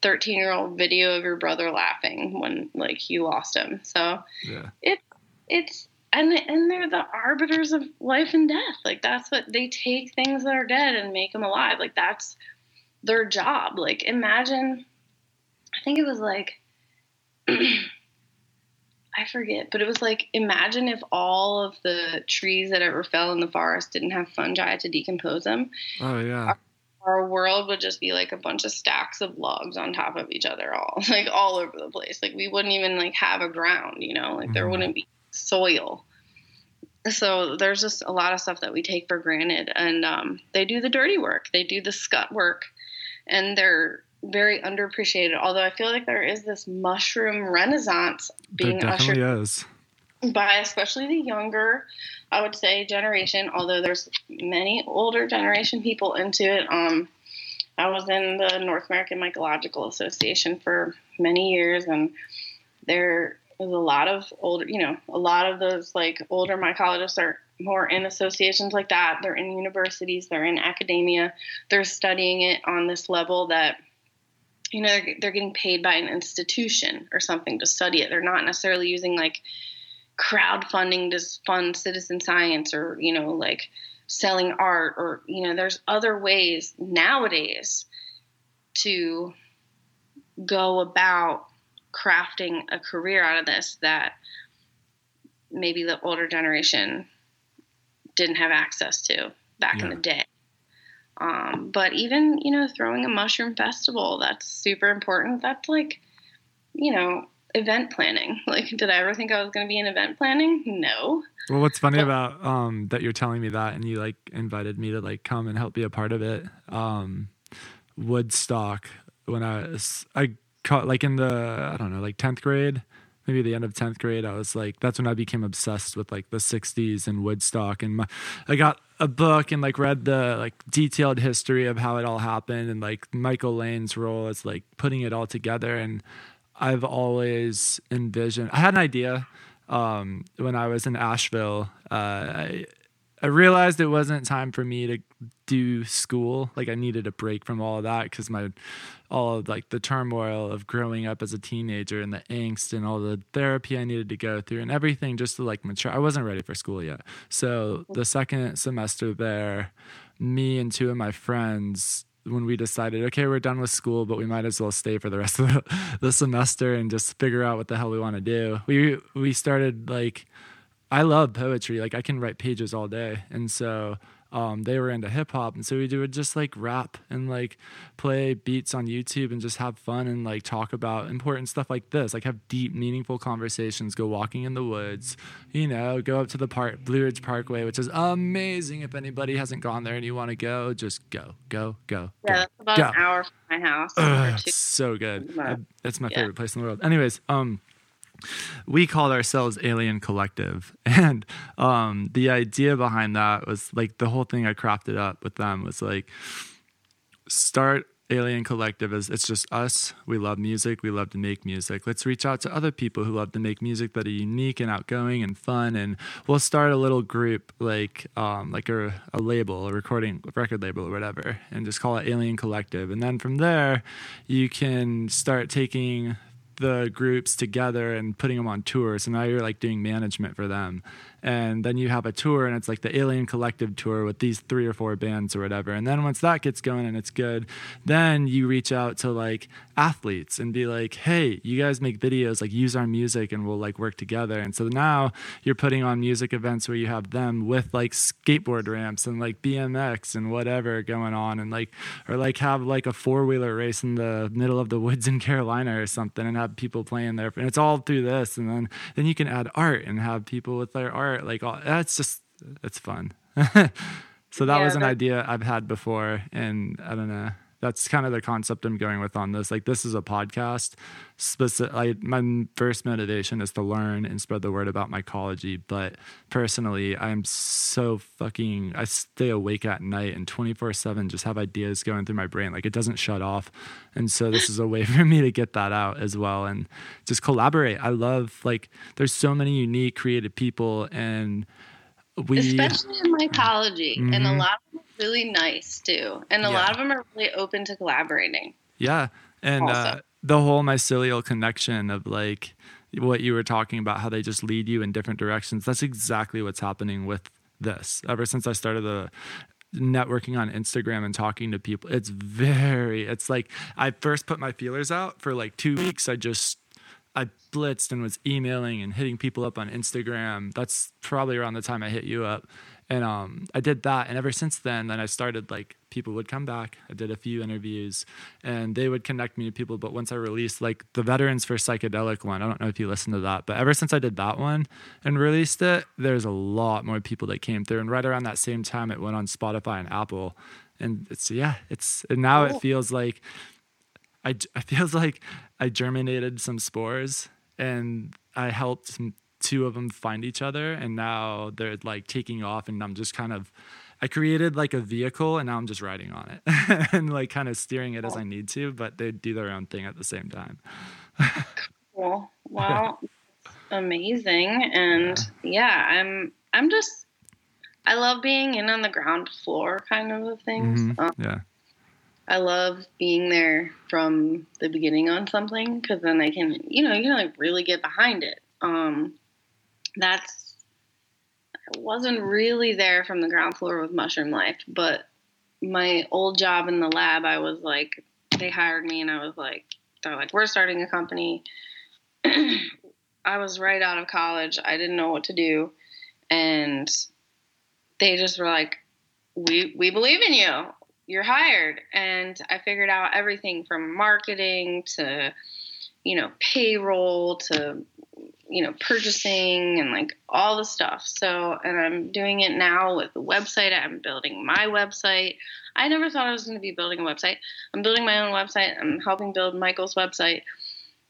13 year old video of your brother laughing when like you lost him. So yeah. it, it's, and, and they're the arbiters of life and death. Like that's what they take things that are dead and make them alive. Like that's their job. Like imagine, I think it was like, I forget, but it was like imagine if all of the trees that ever fell in the forest didn't have fungi to decompose them. Oh yeah. Our, our, world would just be like a bunch of stacks of logs on top of each other all like all over the place. Like we wouldn't even like have a ground, you know? Like there mm-hmm. wouldn't be soil. So there's just a lot of stuff that we take for granted and um, they do the dirty work. They do the scut work and they're very underappreciated. Although I feel like there is this mushroom renaissance being ushered is. by especially the younger, I would say, generation. Although there's many older generation people into it. Um, I was in the North American Mycological Association for many years, and there is a lot of older, you know, a lot of those like older mycologists are more in associations like that. They're in universities, they're in academia, they're studying it on this level that you know they're, they're getting paid by an institution or something to study it they're not necessarily using like crowdfunding to fund citizen science or you know like selling art or you know there's other ways nowadays to go about crafting a career out of this that maybe the older generation didn't have access to back yeah. in the day um, but even, you know, throwing a mushroom festival, that's super important. That's like, you know, event planning. Like, did I ever think I was going to be in event planning? No. Well, what's funny but, about um, that you're telling me that and you like invited me to like come and help be a part of it. Um, Woodstock, when I was, I caught like in the I don't know like tenth grade, maybe the end of tenth grade. I was like that's when I became obsessed with like the '60s and Woodstock, and my, I got a book and like read the like detailed history of how it all happened and like Michael Lang's role as like putting it all together. And I've always envisioned. I had an idea um, when I was in Asheville. Uh, I, I realized it wasn't time for me to do school. Like I needed a break from all of that because my all of like the turmoil of growing up as a teenager and the angst and all the therapy I needed to go through and everything just to like mature. I wasn't ready for school yet. So the second semester there, me and two of my friends when we decided, okay, we're done with school, but we might as well stay for the rest of the, the semester and just figure out what the hell we want to do. We we started like I love poetry. Like I can write pages all day. And so um, they were into hip hop. And so we would just like rap and like play beats on YouTube and just have fun and like talk about important stuff like this, like have deep, meaningful conversations, go walking in the woods, you know, go up to the park, Blue Ridge Parkway, which is amazing. If anybody hasn't gone there and you want to go, just go, go, go. Yeah, go, that's about go. an hour from my house. Ugh, or two. it's so good. That's my Yeah. favorite place in the world. Anyways, um, we called ourselves Alien Collective, and um, the idea behind that was like the whole thing I crafted up with them was like start Alien Collective as it's just us. We love music. We love to make music. Let's reach out to other people who love to make music that are unique and outgoing and fun. And we'll start a little group like um, like a, a label, a recording record label or whatever, and just call it Alien Collective. And then from there, you can start taking the groups together and putting them on tour. So now you're like doing management for them. And then you have a tour and it's like the Alien Collective tour with these three or four bands or whatever. And then once that gets going and it's good, then you reach out to like athletes and be like, hey, you guys make videos, like use our music and we'll like work together. And so now you're putting on music events where you have them with like skateboard ramps and like BMX and whatever going on and like, or like have like a four wheeler race in the middle of the woods in Carolina or something and have people playing there. And it's all through this. And then, then you can add art and have people with their art. Like all, that's just, it's fun. so that Yeah, was an that- idea I've had before. And I don't know. That's kind of the concept I'm going with on this. Like this is a podcast. Specific, I, my first motivation is to learn and spread the word about mycology. But personally, I'm so fucking. I stay awake at night and 24 seven just have ideas going through my brain. Like it doesn't shut off. And so this is a way for me to get that out as well and just collaborate. I love like there's so many unique, creative people and we. especially in mycology, and a Mhm. lot of really nice too, and a Yeah. lot of them are really open to collaborating. Yeah. And uh, the whole mycelial connection of like what you were talking about, how they just lead you in different directions. That's exactly what's happening with this. Ever since I started the networking on Instagram and talking to people, it's very, it's like I first put my feelers out for like two weeks. I just, I blitzed and was emailing and hitting people up on Instagram. That's probably around the time I hit you up. And um, I did that. And ever since then, then I started like people would come back. I did a few interviews and they would connect me to people. But once I released like the Veterans for Psychedelic one, I don't know if you listened to that, but ever since I did that one and released it, there's a lot more people that came through. And right around that same time, it went on Spotify and Apple. And it's, yeah, it's, and now Cool. it feels like, I, I feels like I germinated some spores and I helped two of them find each other and now they're like taking off and I'm just kind of I created like a vehicle and now I'm just riding on it and like kind of steering it as I need to, but they do their own thing at the same time. Cool. Well, amazing, and yeah, I'm I'm just I love being in on the ground floor kind of things. Mhm. Um, Yeah. I love being there from the beginning on something because then I can, you know, you can like really get behind it. Um, that's I wasn't really there from the ground floor with Mushroom Life, but my old job in the lab, I was like, they hired me, and I was like, they're like, we're starting a company. I was right out of college. I didn't know what to do, and they just were like, we we believe in you you're hired and i figured out everything from marketing to you know payroll to you know, purchasing and like all the stuff. So, and I'm doing it now with the website. I'm building my website. I never thought I was going to be building a website. I'm building my own website. I'm helping build Michael's website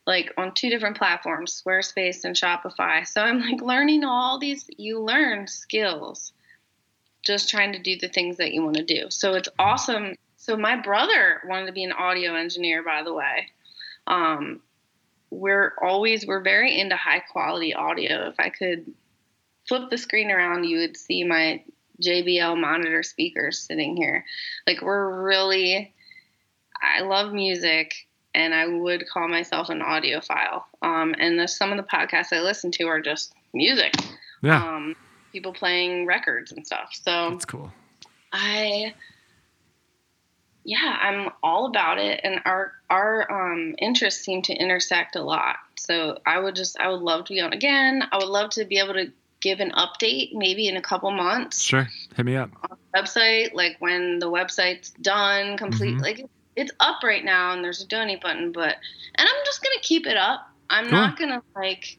like on two different platforms, Squarespace and Shopify. So I'm like learning all these you learn skills just trying to do the things that you want to do. So it's awesome. So my brother wanted to be an audio engineer by the way. Um, we're always we're very into high quality audio. If I could flip the screen around, you would see my JBL monitor speakers sitting here. Like we're really I love music and I would call myself an audiophile. Um, and the, some of the podcasts I listen to are just music. Yeah. Um, people playing records and stuff. So That's cool. I yeah, I'm all about it, and our our um, interests seem to intersect a lot. So I would just I would love to be on again. I would love to be able to give an update maybe in a couple months Sure. Hit me up. on the website, like when the website's done, complete. Mhm. Like it's up right now, and there's a donate button, but and I'm just gonna keep it up. I'm Cool. not gonna like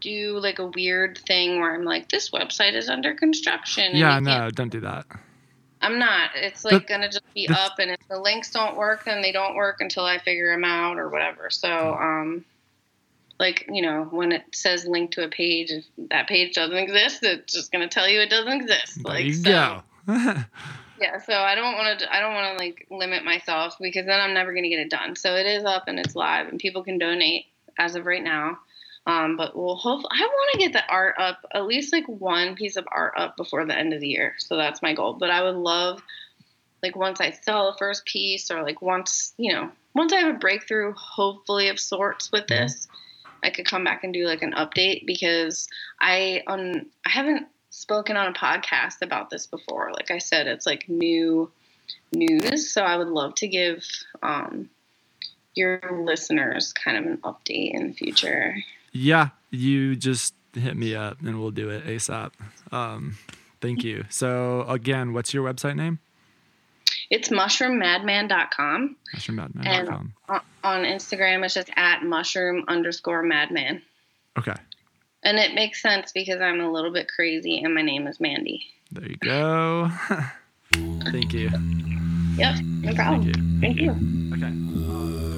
do like a weird thing where I'm like this website is under construction. Yeah, no, don't do that. I'm not. It's like gonna just be up, and if the links don't work, then they don't work until I figure them out or whatever. So, um, like you know, when it says link to a page, if that page doesn't exist, it's just gonna tell you it doesn't exist. There like you so, go. yeah. So I don't want to. I don't want to like limit myself because then I'm never gonna get it done. So it is up and it's live, and people can donate as of right now. Um, but we'll hope. I want to get the art up, at least like one piece of art up before the end of the year. So that's my goal. But I would love, like, once I sell the first piece, or like once you know, once I have a breakthrough, hopefully of sorts with this, I could come back and do like an update because I on I haven't spoken on a podcast about this before. Like I said, it's like new news. So I would love to give um, your listeners kind of an update in the future. Yeah, you just hit me up and we'll do it ASAP. Um, thank you. So again, what's your website name? It's mushroommadman.com. MushroomMadman.com. On on Instagram, it's just at mushroom underscore madman. Okay. And it makes sense because I'm a little bit crazy and my name is Mandie. There you go. Thank you. Yep, no Thank problem. you. Thank you. Okay.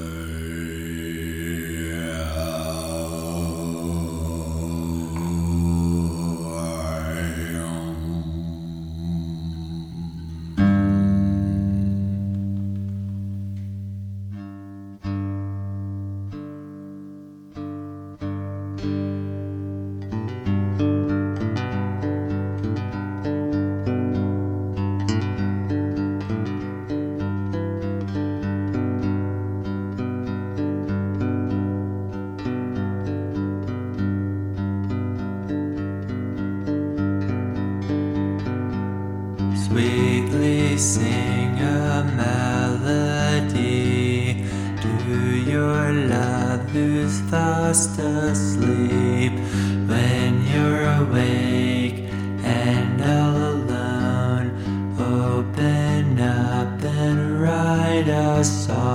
And all alone, open up and write a song.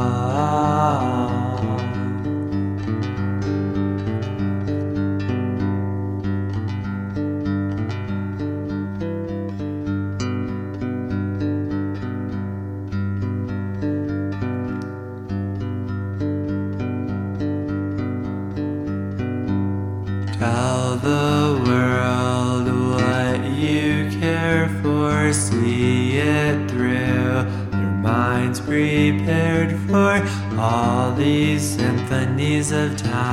Of time